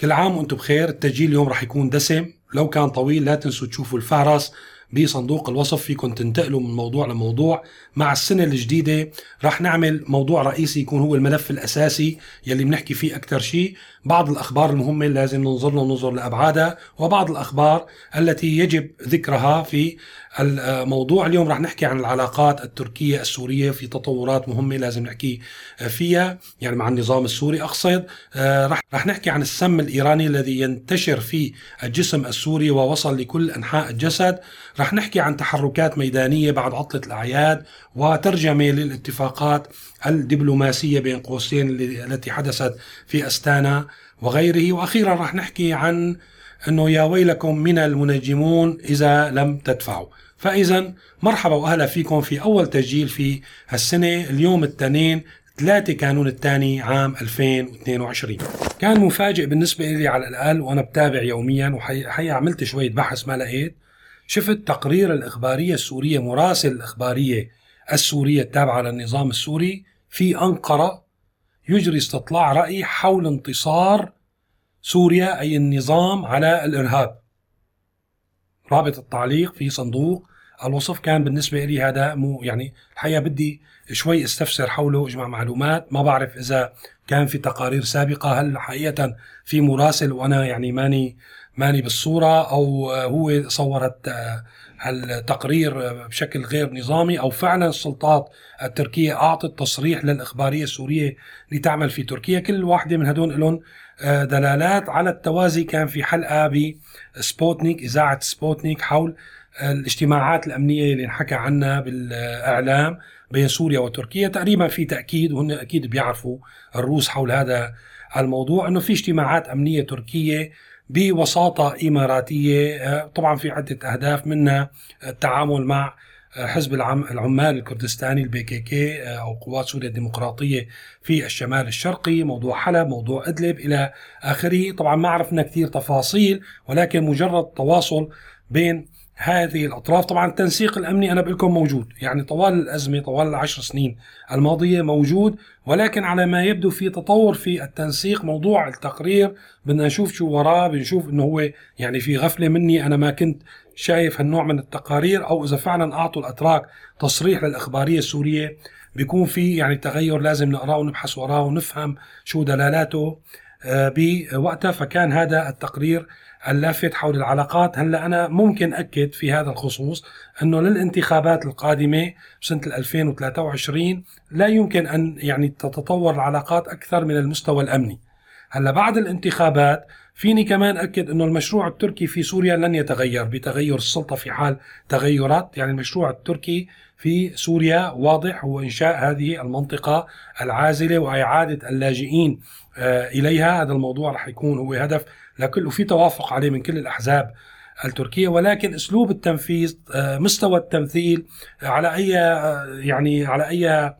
كل عام وأنتم بخير. التسجيل اليوم راح يكون دسم. لو كان طويل لا تنسوا تشوفوا الفهرس بصندوق الوصف. فيكم تنتقلوا من موضوع لموضوع. مع السنة الجديدة راح نعمل موضوع رئيسي يكون هو الملف الأساسي يلي بنحكي فيه أكثر شيء. بعض الأخبار المهمة لازم ننظر له وننظر لأبعادها وبعض الأخبار التي يجب ذكرها في الموضوع اليوم راح نحكي عن العلاقات التركية السورية في تطورات مهمة لازم نحكي فيها. يعني مع النظام السوري أقصد راح راح نحكي عن السم الإيراني الذي ينتشر في الجسم السوري ووصل لكل أنحاء الجسد. راح نحكي عن تحركات ميدانية بعد عطلة الأعياد وترجمة للاتفاقات الدبلوماسية بين قوسين التي حدثت في أستانا وغيره. وأخيرا راح نحكي عن أنه يا ويلكم من المنجمون إذا لم تدفعوا. فإذا مرحبا وأهلا فيكم في أول تسجيل في هالسنة اليوم التنين 3 كانون الثاني عام 2022 كان مفاجئ بالنسبة لي على الأقل وأنا بتابع يوميا وحقيقة عملت شوية بحث ما لقيت. شفت تقرير الإخبارية السورية مراسل الإخبارية السورية التابعة للنظام السوري في أنقرة يجري استطلاع رأي حول انتصار سوريا أي النظام على الإرهاب. رابط التعليق في صندوق. الوصف كان بالنسبة لي هذا مو يعني الحقيقة بدي شوي استفسر حوله أجمع معلومات. ما بعرف إذا كان في تقارير سابقة هل حقيقة في مراسل وأنا يعني ماني ماني بالصورة أو هو صور هالتقرير بشكل غير نظامي أو فعلا السلطات التركية أعطت تصريح للإخبارية السورية لتعمل في تركيا. كل واحدة من هدول لهم دلالات على التوازي كان في حلقة بسبوتنيك إذاعة سبوتنيك حول الاجتماعات الأمنية اللي انحكى عنها بالإعلام بين سوريا وتركيا. تقريبا في تأكيد وهن أكيد بيعرفوا الروس حول هذا الموضوع إنه في اجتماعات أمنية تركية بوساطة إماراتية. آه، طبعا في عدة أهداف منها التعامل مع آه، حزب العمال الكردستاني البي كي كي أو قوات سوريا الديمقراطية في الشمال الشرقي، موضوع حلب، موضوع أدلب إلى آخره، طبعا ما عرفنا كثير تفاصيل ولكن مجرد تواصل بين هذه الأطراف. طبعا التنسيق الأمني أنا بقول لكم موجود. يعني طوال الأزمة طوال العشر سنين الماضية موجود. ولكن على ما يبدو في تطور في التنسيق موضوع التقرير بدنا نشوف شو وراه بنشوف إنه هو يعني في غفلة مني. أنا ما كنت شايف هالنوع من التقارير أو إذا فعلا أعطوا الأتراك تصريح للإخبارية السورية بيكون في يعني تغير لازم نقرأه ونبحث وراه ونفهم شو دلالاته آه، بوقتها. فكان هذا التقرير اللافت حول العلاقات. هلأ أنا ممكن أكد في هذا الخصوص إنه للانتخابات القادمة بسنه 2023 لا يمكن أن يعني تتطور العلاقات أكثر من المستوى الأمني. هلأ بعد الانتخابات فيني كمان أكد إنه المشروع التركي في سوريا لن يتغير بتغير السلطة في حال تغيرات. يعني المشروع التركي في سوريا واضح هو إنشاء هذه المنطقة العازلة وإعادة اللاجئين آه، إليها. هذا الموضوع رح يكون هو هدف لكل وفي توافق عليه من كل الأحزاب التركية. ولكن أسلوب التنفيذ آه، مستوى التمثيل آه، على أي يعني على أي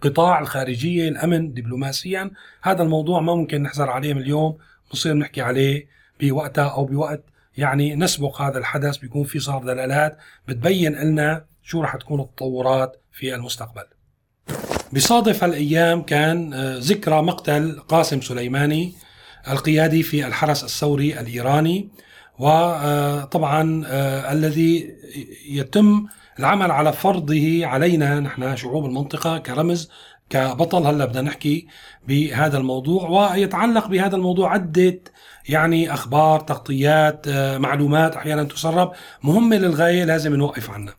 قطاع الخارجية الأمن دبلوماسيا هذا الموضوع ما ممكن نحزر عليه من اليوم. بنصير نحكي عليه بوقتها أو بوقت يعني نسبق هذا الحدث بيكون في صار دلالات بتبين لنا شو رح تكون التطورات في المستقبل. بصادف هالأيام كان آه، ذكرى مقتل قاسم سليماني القيادي في الحرس الثوري الإيراني وطبعا آه، الذي يتم العمل على فرضه علينا نحن شعوب المنطقة كرمز كبطل. هلا بدنا نحكي بهذا الموضوع ويتعلق بهذا الموضوع عدة يعني أخبار تغطيات آه، معلومات أحيانا تسرب مهمة للغاية لازم نوقف عنها.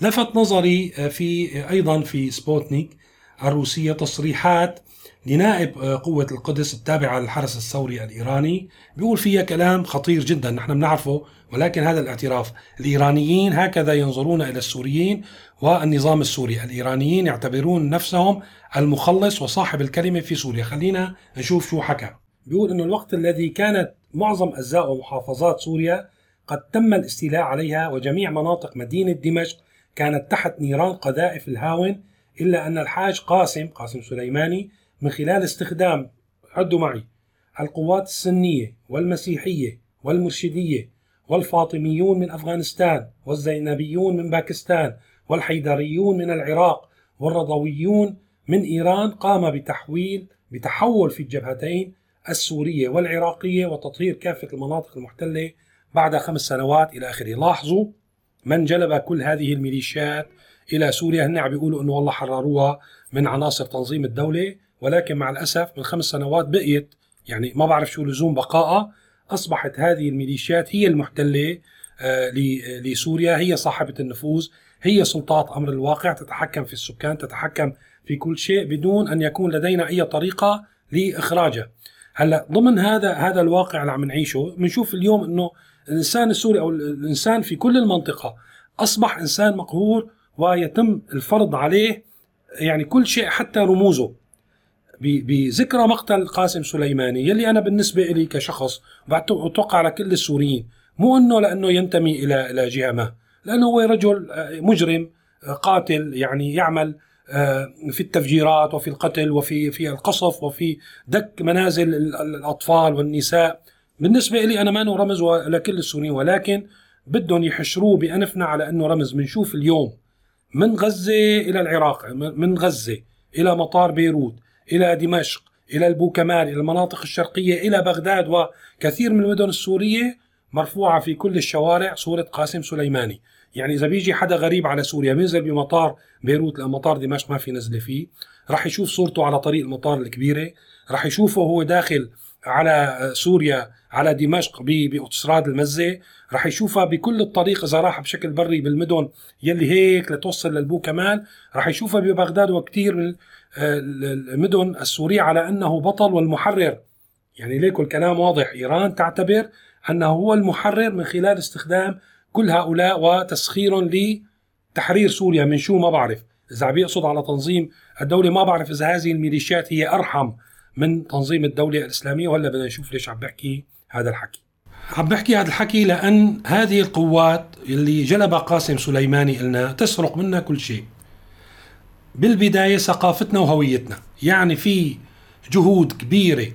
لفت نظري في أيضا في سبوتنيك الروسيه تصريحات لنائب قوة القدس التابعة للحرس الثوري الإيراني. بيقول فيها كلام خطير جدا نحن بنعرفه ولكن هذا الاعتراف. الإيرانيين هكذا ينظرون إلى السوريين والنظام السوري. الإيرانيين يعتبرون نفسهم المخلص وصاحب الكلمة في سوريا. خلينا نشوف شو حكى. بيقول أنه الوقت الذي كانت معظم أجزاء ومحافظات سوريا قد تم الاستيلاء عليها وجميع مناطق مدينة دمشق كانت تحت نيران قذائف الهاون إلا أن الحاج قاسم قاسم سليماني من خلال استخدام عدوا معي القوات السنية والمسيحية والمرشدية والفاطميون من أفغانستان والزينبيون من باكستان والحيدريون من العراق والرضويون من إيران قام بتحويل بتحول في الجبهتين السورية والعراقية وتطهير كافة المناطق المحتلة بعد خمس سنوات إلى آخره. لاحظوا من جلب كل هذه الميليشيات إلى سوريا. هن عم بيقولوا أنه والله حرروها من عناصر تنظيم الدولة ولكن مع الأسف من خمس سنوات بقيت يعني ما بعرف شو لزوم بقائها أصبحت هذه الميليشيات هي المحتلة آه، لسوريا هي صاحبة النفوذ هي سلطات أمر الواقع تتحكم في السكان تتحكم في كل شيء بدون أن يكون لدينا أي طريقة لإخراجها. هلأ ضمن هذا هذا الواقع اللي عم نعيشه بنشوف اليوم إنه الإنسان السوري أو الإنسان في كل المنطقة أصبح إنسان مقهور ويتم الفرض عليه يعني كل شيء حتى رموزه. بذكرى مقتل قاسم سليماني يلي أنا بالنسبة لي كشخص واتوقع على كل السوريين. مو إنه لأنه ينتمي إلى إلى جهة ما لأنه هو رجل آه، مجرم آه، قاتل يعني يعمل آه، في التفجيرات وفي القتل وفي في القصف وفي دك منازل الأطفال والنساء. بالنسبة لي أنا ما رمز لكل السوريين ولكن بدهم يحشروه بأنفنا على إنه رمز. بنشوف اليوم من غزة إلى العراق من غزة إلى مطار بيروت إلى دمشق إلى البوكمال إلى المناطق الشرقية إلى بغداد وكثير من المدن السورية مرفوعة في كل الشوارع صوره قاسم سليماني. يعني إذا بيجي حدا غريب على سوريا بينزل بمطار بيروت لمطار دمشق ما في نزلة فيه راح يشوف صورته على طريق المطار الكبيرة راح يشوفه وهو داخل على سوريا على دمشق باوتوستراد المزة. راح يشوفها بكل الطريق إذا راح بشكل بري بالمدن يلي هيك لتوصل للبو كمال راح يشوفها ببغداد وكثير من المدن السورية على أنه بطل والمحرر. يعني ليكو الكلام واضح إيران تعتبر أنه هو المحرر من خلال استخدام كل هؤلاء وتسخيرهم لتحرير سوريا. من شو ما بعرف. إذا عم يقصد على تنظيم الدولة ما بعرف إذا هذه الميليشيات هي أرحم من تنظيم الدولة الإسلامية ولا بدنا نشوف ليش عم بحكي هذا الحكي. عم بحكي هذا الحكي لأن هذه القوات اللي جلب قاسم سليماني لنا تسرق منا كل شيء. بالبداية ثقافتنا وهويتنا. يعني في جهود كبيرة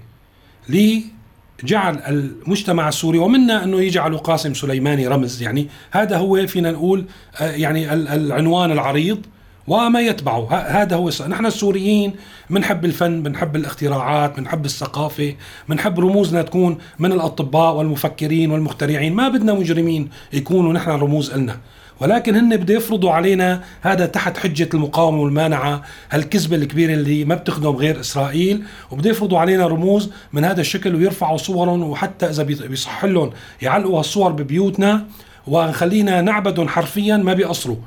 جعل المجتمع السوري ومنا إنه يجعلوا قاسم سليماني رمز. يعني هذا هو فينا نقول آه، يعني العنوان العريض. وما يتبعه. هذا هو نحن السوريين بنحب الفن بنحب الاختراعات بنحب الثقافة بنحب رموزنا تكون من الأطباء والمفكرين والمخترعين. ما بدنا مجرمين يكونوا نحن رموز إلنا. ولكن هن بده يفرضوا علينا هذا تحت حجة المقاومة والمانعة هالكذبة الكبيرة اللي ما بتخدم غير إسرائيل وبده يفرضوا علينا رموز من هذا الشكل ويرفعوا صورهم وحتى إذا بيصح لهم يعلقوا هالصور ببيوتنا. ونخلينا نعبدهم حرفيا ما بيقصروا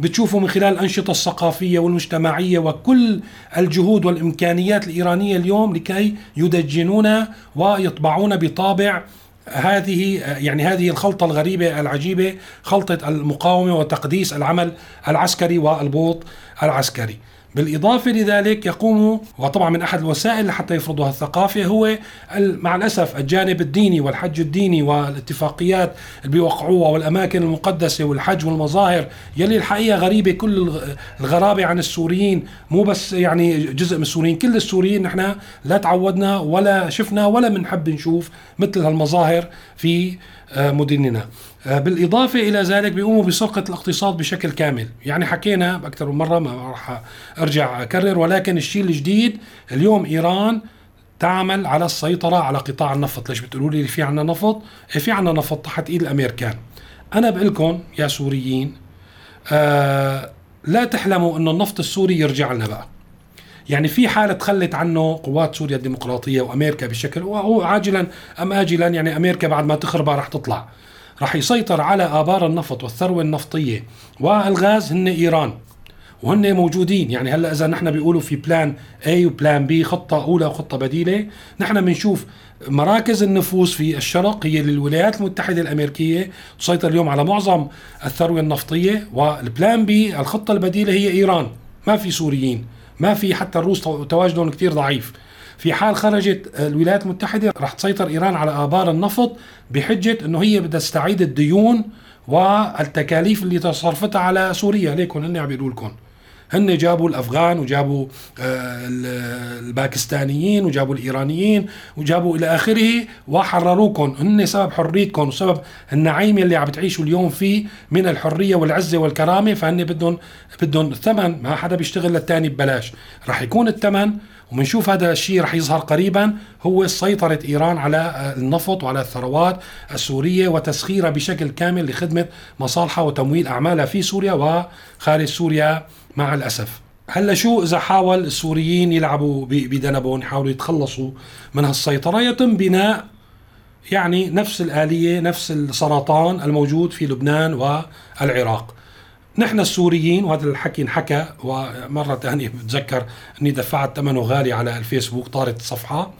بتشوفوا من خلال الأنشطة الثقافية والمجتمعية وكل الجهود والإمكانيات الإيرانية اليوم لكي يدجنون ويطبعون بطابع هذه يعني هذه الخلطة الغريبة العجيبة خلطة المقاومة وتقديس العمل العسكري والبوط العسكري. بالإضافة لذلك يقوم وطبعا من أحد الوسائل لحتى يفرضوا الثقافة هو مع الأسف الجانب الديني والحج الديني والاتفاقيات اللي بيوقعوها والأماكن المقدسة والحج والمظاهر يلي الحقيقة غريبة. كل الغرابة عن السوريين مو بس يعني جزء من السوريين كل السوريين نحن لا تعودنا ولا شفنا ولا بنحب نشوف مثل هالمظاهر في مدننا. آه، بالإضافة إلى ذلك بيقوموا بسرقة الاقتصاد بشكل كامل. يعني حكينا أكثر من مرة ما راح أرجع أكرر ولكن الشيء الجديد اليوم إيران تعمل على السيطرة على قطاع النفط. ليش بتقولوا لي في عنا نفط؟ إيه في عنا نفط تحت إيد الأمريكان. أنا لكم يا سوريين آه لا تحلموا أنه النفط السوري يرجع لنا بقى. يعني في حالة تخلت عنه قوات سوريا الديمقراطية وأمريكا بشكل وهو عاجلا أم آجلا يعني أمريكا بعد ما تخربها رح تطلع. رح يسيطر على آبار النفط والثروة النفطية. والغاز هن إيران وهن موجودين. يعني هلأ إذا نحن بيقولوا في plan A و plan B خطة أولى وخطة بديلة نحن بنشوف مراكز النفوذ في الشرق هي للولايات المتحدة الأمريكية. تسيطر اليوم على معظم الثروة النفطية وال plan B الخطة البديلة هي إيران. ما في سوريين. ما في حتى الروس تواجدهم كثير ضعيف. في حال خرجت الولايات المتحدة رح تسيطر إيران على آبار النفط بحجة أنه هي بدها تستعيد الديون والتكاليف اللي تصرفتها على سوريا. ليكن هن عم لكم هن جابوا الأفغان وجابوا آه، الباكستانيين وجابوا الإيرانيين وجابوا إلى آخره وحرروكم هن سبب حريتكم وسبب النعيم اللي عم تعيشوا اليوم فيه من الحرية والعزة والكرامة. فهن بدهم بدهم ثمن ما حدا بيشتغل للثاني ببلاش. رح يكون الثمن وبنشوف هذا الشيء رح يظهر قريبا هو سيطرة إيران على النفط وعلى الثروات السورية وتسخيرها بشكل كامل لخدمة مصالحها وتمويل أعمالها في سوريا وخارج سوريا. مع الأسف. هلا شو إذا حاول السوريين يلعبوا بدنبهم يحاولوا يتخلصوا من هالسيطرة. يتم بناء يعني نفس الآلية نفس السرطان الموجود في لبنان والعراق. نحن السوريين وهذا الحكي انحكى ومرة ثانية بتذكر أني دفعت ثمنه غالي على الفيسبوك طارت الصفحة.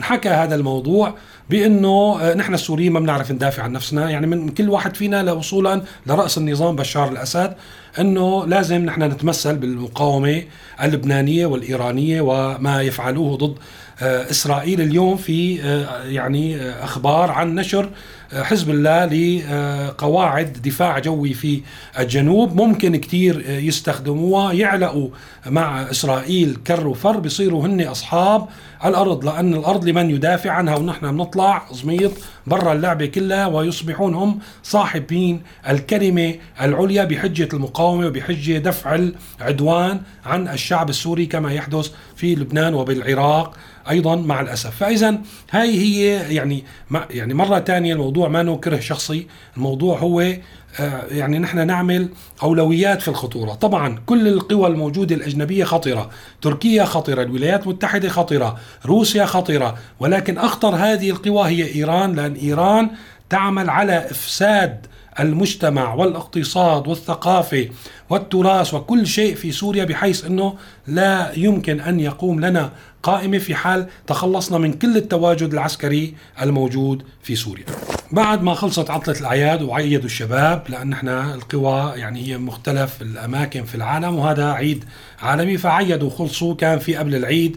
انحكى هذا الموضوع بإنه آه، نحن السوريين ما بنعرف ندافع عن نفسنا. يعني من كل واحد فينا وصولا لرأس النظام بشار الأسد. أنه لازم نحن نتمثل بالمقاومة اللبنانية والإيرانية وما يفعلوه ضد إسرائيل اليوم في آه، يعني أخبار عن نشر حزب الله لقواعد دفاع جوي في الجنوب. ممكن كتير يستخدموها يعلقوا مع إسرائيل كر وفر بيصيروا هن أصحاب الأرض لأن الأرض لمن يدافع عنها ونحن بنطلع زميط برا اللعبة كلها ويصبحون هم صاحبين الكلمة العليا بحجة المقاومة وبحجة دفع العدوان عن الشعب السوري كما يحدث في لبنان وبالعراق أيضا مع الأسف. فاذا هاي هي يعني يعني مرة ثانية الموضوع ما كره شخصي. الموضوع هو آه، يعني نحن نعمل أولويات في الخطورة. طبعا كل القوى الموجودة الأجنبية خطرة تركيا خطرة الولايات المتحدة خطرة روسيا خطرة. ولكن أخطر هذه القوى هي إيران لأن إيران تعمل على إفساد المجتمع والاقتصاد والثقافة والتراث وكل شيء في سوريا بحيث إنه لا يمكن أن يقوم لنا قائمة في حال تخلصنا من كل التواجد العسكري الموجود في سوريا. بعد ما خلصت عطلة الأعياد وعيدوا الشباب لأن إحنا القوى يعني هي مختلف الأماكن في العالم وهذا عيد عالمي فعيدوا خلصوا كان في قبل العيد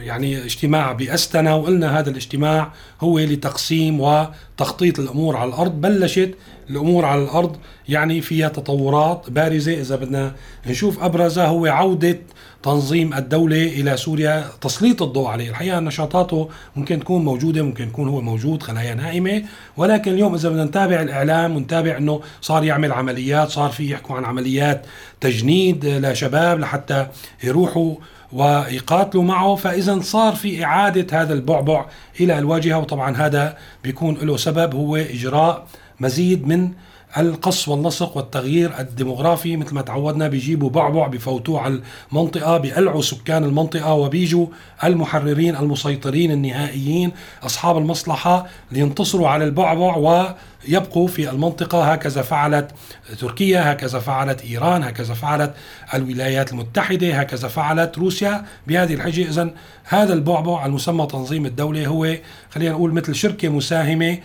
يعني اجتماع بأستنا وقلنا هذا الاجتماع هو لتقسيم وتخطيط الأمور على الأرض. بلشت الأمور على الأرض يعني فيها تطورات بارزة إذا بدنا نشوف أبرزها. هو عودة تنظيم الدولة إلى سوريا تسليط الضوء عليه. الحقيقة نشاطاته ممكن تكون موجودة ممكن يكون هو موجود خلايا نائمة. ولكن اليوم إذا بدنا نتابع الإعلام ونتابع أنه صار يعمل عمليات صار في يحكوا عن عمليات تجنيد لشباب لحتى يروحوا ويقاتلوا معه فإذا صار في إعادة هذا البعبع إلى الواجهة. وطبعا هذا بيكون له سبب هو إجراء مزيد من القص واللصق والتغيير الديموغرافي مثل ما تعودنا بيجيبوا بعبع بفوتوه على المنطقة بيقلعوا سكان المنطقة وبيجوا المحررين المسيطرين النهائيين أصحاب المصلحة لينتصروا على البعبع ويبقوا في المنطقة. هكذا فعلت تركيا هكذا فعلت إيران هكذا فعلت الولايات المتحدة هكذا فعلت روسيا بهذه الحجة. إذا هذا البعبع المسمى تنظيم الدولة هو خلينا نقول مثل شركة مساهمة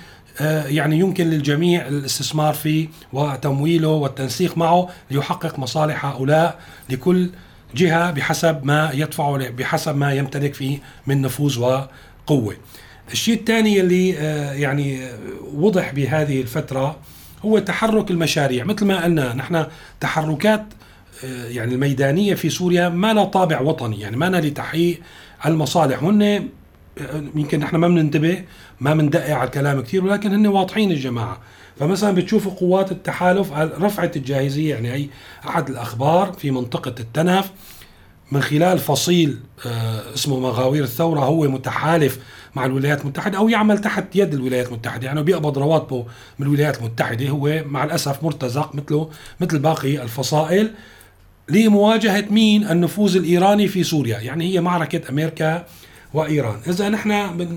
يعني يمكن للجميع الاستثمار فيه وتمويله والتنسيق معه ليحقق مصالح هؤلاء لكل جهة بحسب ما يدفع بحسب ما يمتلك فيه من نفوذ وقوة. الشيء الثاني اللي آه، يعني وضح بهذه الفترة هو تحرك المشاريع. مثل ما قلنا نحن تحركات آه، يعني الميدانية في سوريا ما لها طابع وطني يعني ما لتحقيق المصالح. هن يمكن نحن ما بننتبه ما بندقق على الكلام كثير ولكن هن واضحين الجماعة. فمثلا بتشوفوا قوات التحالف رفعت الجاهزية يعني هي أحد الأخبار في منطقة التنف من خلال فصيل آه، اسمه مغاوير الثورة هو متحالف مع الولايات المتحدة أو يعمل تحت يد الولايات المتحدة. يعني بيقبض رواتبه من الولايات المتحدة هو مع الأسف مرتزق مثله مثل باقي الفصائل. لمواجهة مين؟ النفوذ الإيراني في سوريا. يعني هي معركة أمريكا وإيران. إذا نحن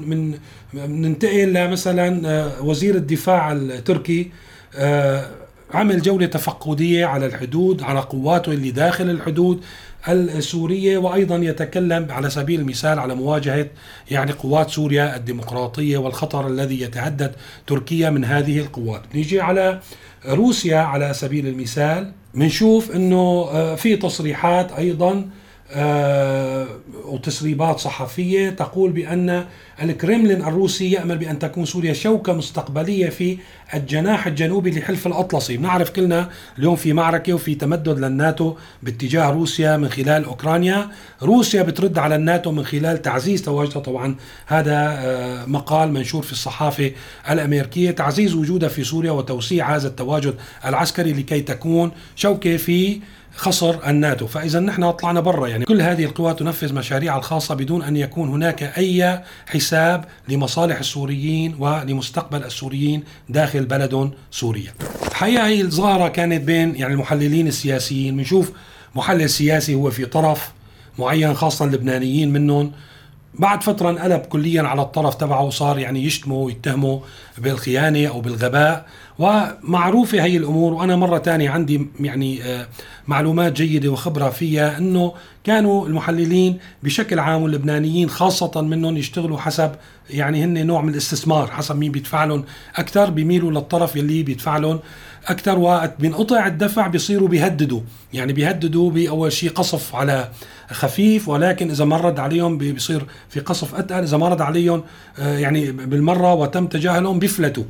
من ننتقل لمثلا آه، وزير الدفاع التركي آه، عمل جولة تفقدية على الحدود على قواته اللي داخل الحدود السورية وأيضا يتكلم على سبيل المثال على مواجهة يعني قوات سوريا الديمقراطية والخطر الذي يتهدد تركيا من هذه القوات. نيجي على روسيا على سبيل المثال بنشوف إنه آه، في تصريحات أيضا آه، وتسريبات صحفية تقول بأن الكرملين الروسي يأمل بأن تكون سوريا شوكة مستقبلية في الجناح الجنوبي لحلف الأطلسي. بنعرف كلنا اليوم في معركة وفي تمدد للناتو باتجاه روسيا من خلال أوكرانيا. روسيا بترد على الناتو من خلال تعزيز تواجدها طبعا هذا آه، مقال منشور في الصحافة الأمريكية. تعزيز وجودها في سوريا وتوسيع هذا التواجد العسكري لكي تكون شوكة في خصر الناتو. فإذا نحن طلعنا برا يعني كل هذه القوى تنفذ مشاريعها الخاصة بدون أن يكون هناك أي حساب لمصالح السوريين ولمستقبل السوريين داخل بلد سوريا. الحقيقة هي الظاهره كانت بين يعني المحللين السياسيين. بنشوف محلل سياسي هو في طرف معين خاصة اللبنانيين منهم. بعد فترة انقلب كليا على الطرف تبعه وصار يعني يشتموا ويتهموا بالخيانة أو بالغباء. ومعروفة هي الأمور وأنا مرة تانية عندي يعني آه، معلومات جيدة وخبرة فيها أنه كانوا المحللين بشكل عام واللبنانيين خاصة منهم يشتغلوا حسب يعني هن نوع من الاستثمار حسب مين بيدفع لهم أكثر بيميلوا للطرف اللي بيدفع لهم أكثر وقت بينقطع الدفع بيصيروا بيهددوا يعني بيهددوا بأول شيء قصف على خفيف ولكن إذا ما رد عليهم بيصير في قصف أتقل إذا ما رد عليهم آه، يعني بالمرة وتم تجاهلهم بيفلتوا.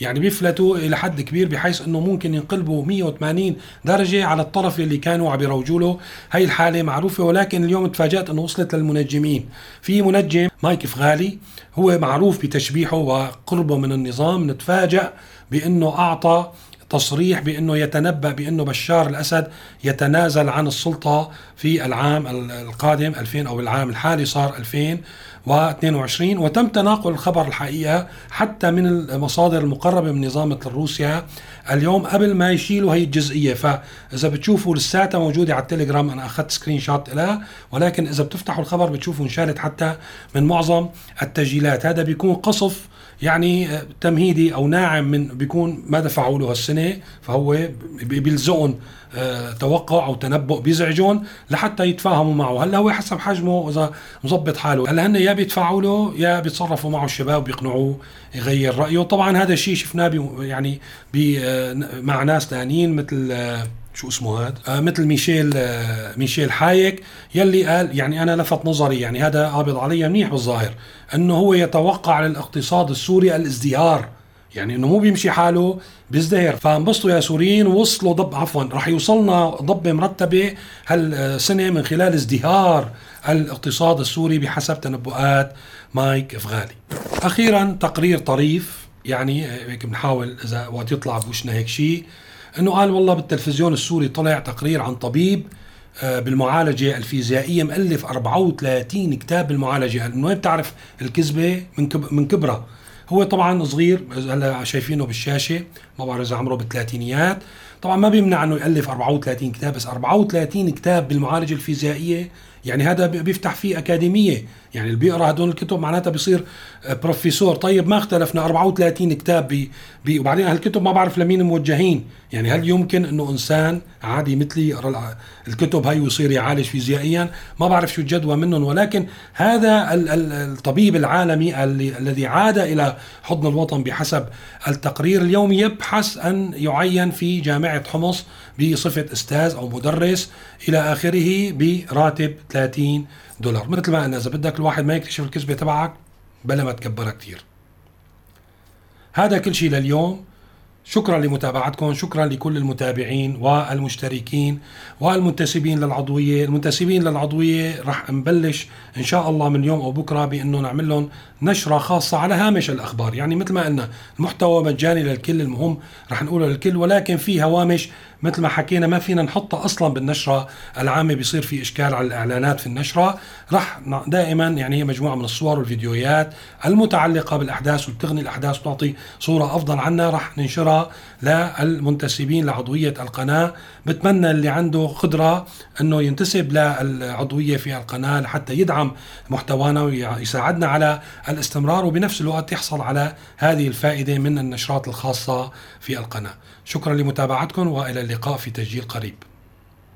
يعني بيفلتوا إلى حد كبير بحيث إنه ممكن ينقلبوا 180 درجة على الطرف اللي كانوا عم يروجوا له. هي الحالة معروفة ولكن اليوم تفاجأت إنه وصلت للمنجمين. في منجم مايك فغالي هو معروف بتشبيحه وقربه من النظام نتفاجأ بإنه أعطى تصريح بأنه يتنبأ بأنه بشار الأسد يتنازل عن السلطة في العام القادم 2000 أو العام الحالي صار 2022 وتم تناقل الخبر الحقيقة حتى من المصادر المقربة من نظام روسيا. اليوم قبل ما يشيلوا هي الجزئية. فإذا بتشوفوا لساتها موجودة على التليجرام أنا أخذت screenshot لها ولكن إذا بتفتحوا الخبر بتشوفوا انشالت حتى من معظم التسجيلات. هذا بيكون قصف يعني تمهيدي أو ناعم من بيكون ما دفعوا له هالسنة فهو بيلزقهم آه، توقع أو تنبؤ بيزعجون لحتى يتفاهموا معه. هلا هو حسب حجمه اذا مظبط حاله. هلا هن يا بيدفعوا له يا بيتصرفوا معه الشباب بيقنعوه يغير رأيه. طبعا هذا الشيء شفناه يعني آه، مع ناس ثانيين مثل آه، شو اسمه هذا آه مثل ميشيل آه ميشيل حايك يلي قال يعني أنا لفت نظري يعني هذا قابض علي منيح بالظاهر أنه هو يتوقع للاقتصاد السوري الازدهار يعني أنه مو بيمشي حاله بيزدهر فانبسطوا يا سوريين وصلوا ضب عفوا رح يوصلنا ضبة مرتبة هالسنة من خلال ازدهار الاقتصاد السوري بحسب تنبؤات مايك فغالي أخيرا تقرير طريف يعني هيك بنحاول إذا وقت يطلع بوشنا هيك شيء إنه قال والله بالتلفزيون السوري طلع تقرير عن طبيب آه، بالمعالجة الفيزيائية مؤلف 34 كتاب بالمعالجة. من وين بتعرف الكذبة؟ من من كبرها. هو طبعا صغير هلا شايفينه بالشاشة ما بعرف إذا عمره بالثلاثينيات. طبعا ما بيمنع إنه يالف 34 كتاب بس 34 كتاب بالمعالجة الفيزيائية يعني هذا بيفتح فيه أكاديمية. يعني اللي بيقرا هدول الكتب معناتها بيصير بروفيسور طيب ما اختلفنا 34 كتاب بي بي وبعدين هالكتب ما بعرف لمين موجهين. يعني هل يمكن إنه إنسان عادي مثلي يقرأ الكتب هاي ويصير يعالج فيزيائيا؟ ما بعرف شو الجدوى منهم. ولكن هذا الطبيب العالمي الذي عاد إلى حضن الوطن بحسب التقرير اليومي يبحث أن يعين في جامعة حمص بصفة أستاذ أو مدرس إلى آخره براتب 30 دولار. مثل ما قلنا إذا بدك الواحد ما يكتشف الكذبة تبعك بلا ما تكبرها كثير هذا كل شيء لليوم. شكرا لمتابعتكم شكرا لكل المتابعين والمشتركين والمنتسبين للعضوية. المنتسبين للعضوية رح نبلش إن شاء الله من اليوم أو بكرة بأنه نعمل لهم نشرة خاصة على هامش الأخبار. يعني مثل ما قلنا المحتوى مجاني للكل المهم رح نقوله للكل ولكن في هوامش مثل ما حكينا ما فينا نحطها أصلا بالنشرة العامة بيصير في إشكال على الإعلانات في النشرة. راح دائما يعني هي مجموعة من الصور والفيديوهات المتعلقة بالأحداث وبتغني الأحداث وتعطي صورة أفضل عنا راح ننشرها للمنتسبين لعضوية القناة. بتمنى اللي عنده قدرة إنه ينتسب للعضوية في القناة لحتى يدعم محتوانا ويساعدنا على الاستمرار وبنفس الوقت يحصل على هذه الفائدة من النشرات الخاصة في القناة. شكرا لمتابعتكم وإلى اللقاء في تسجيل قريب.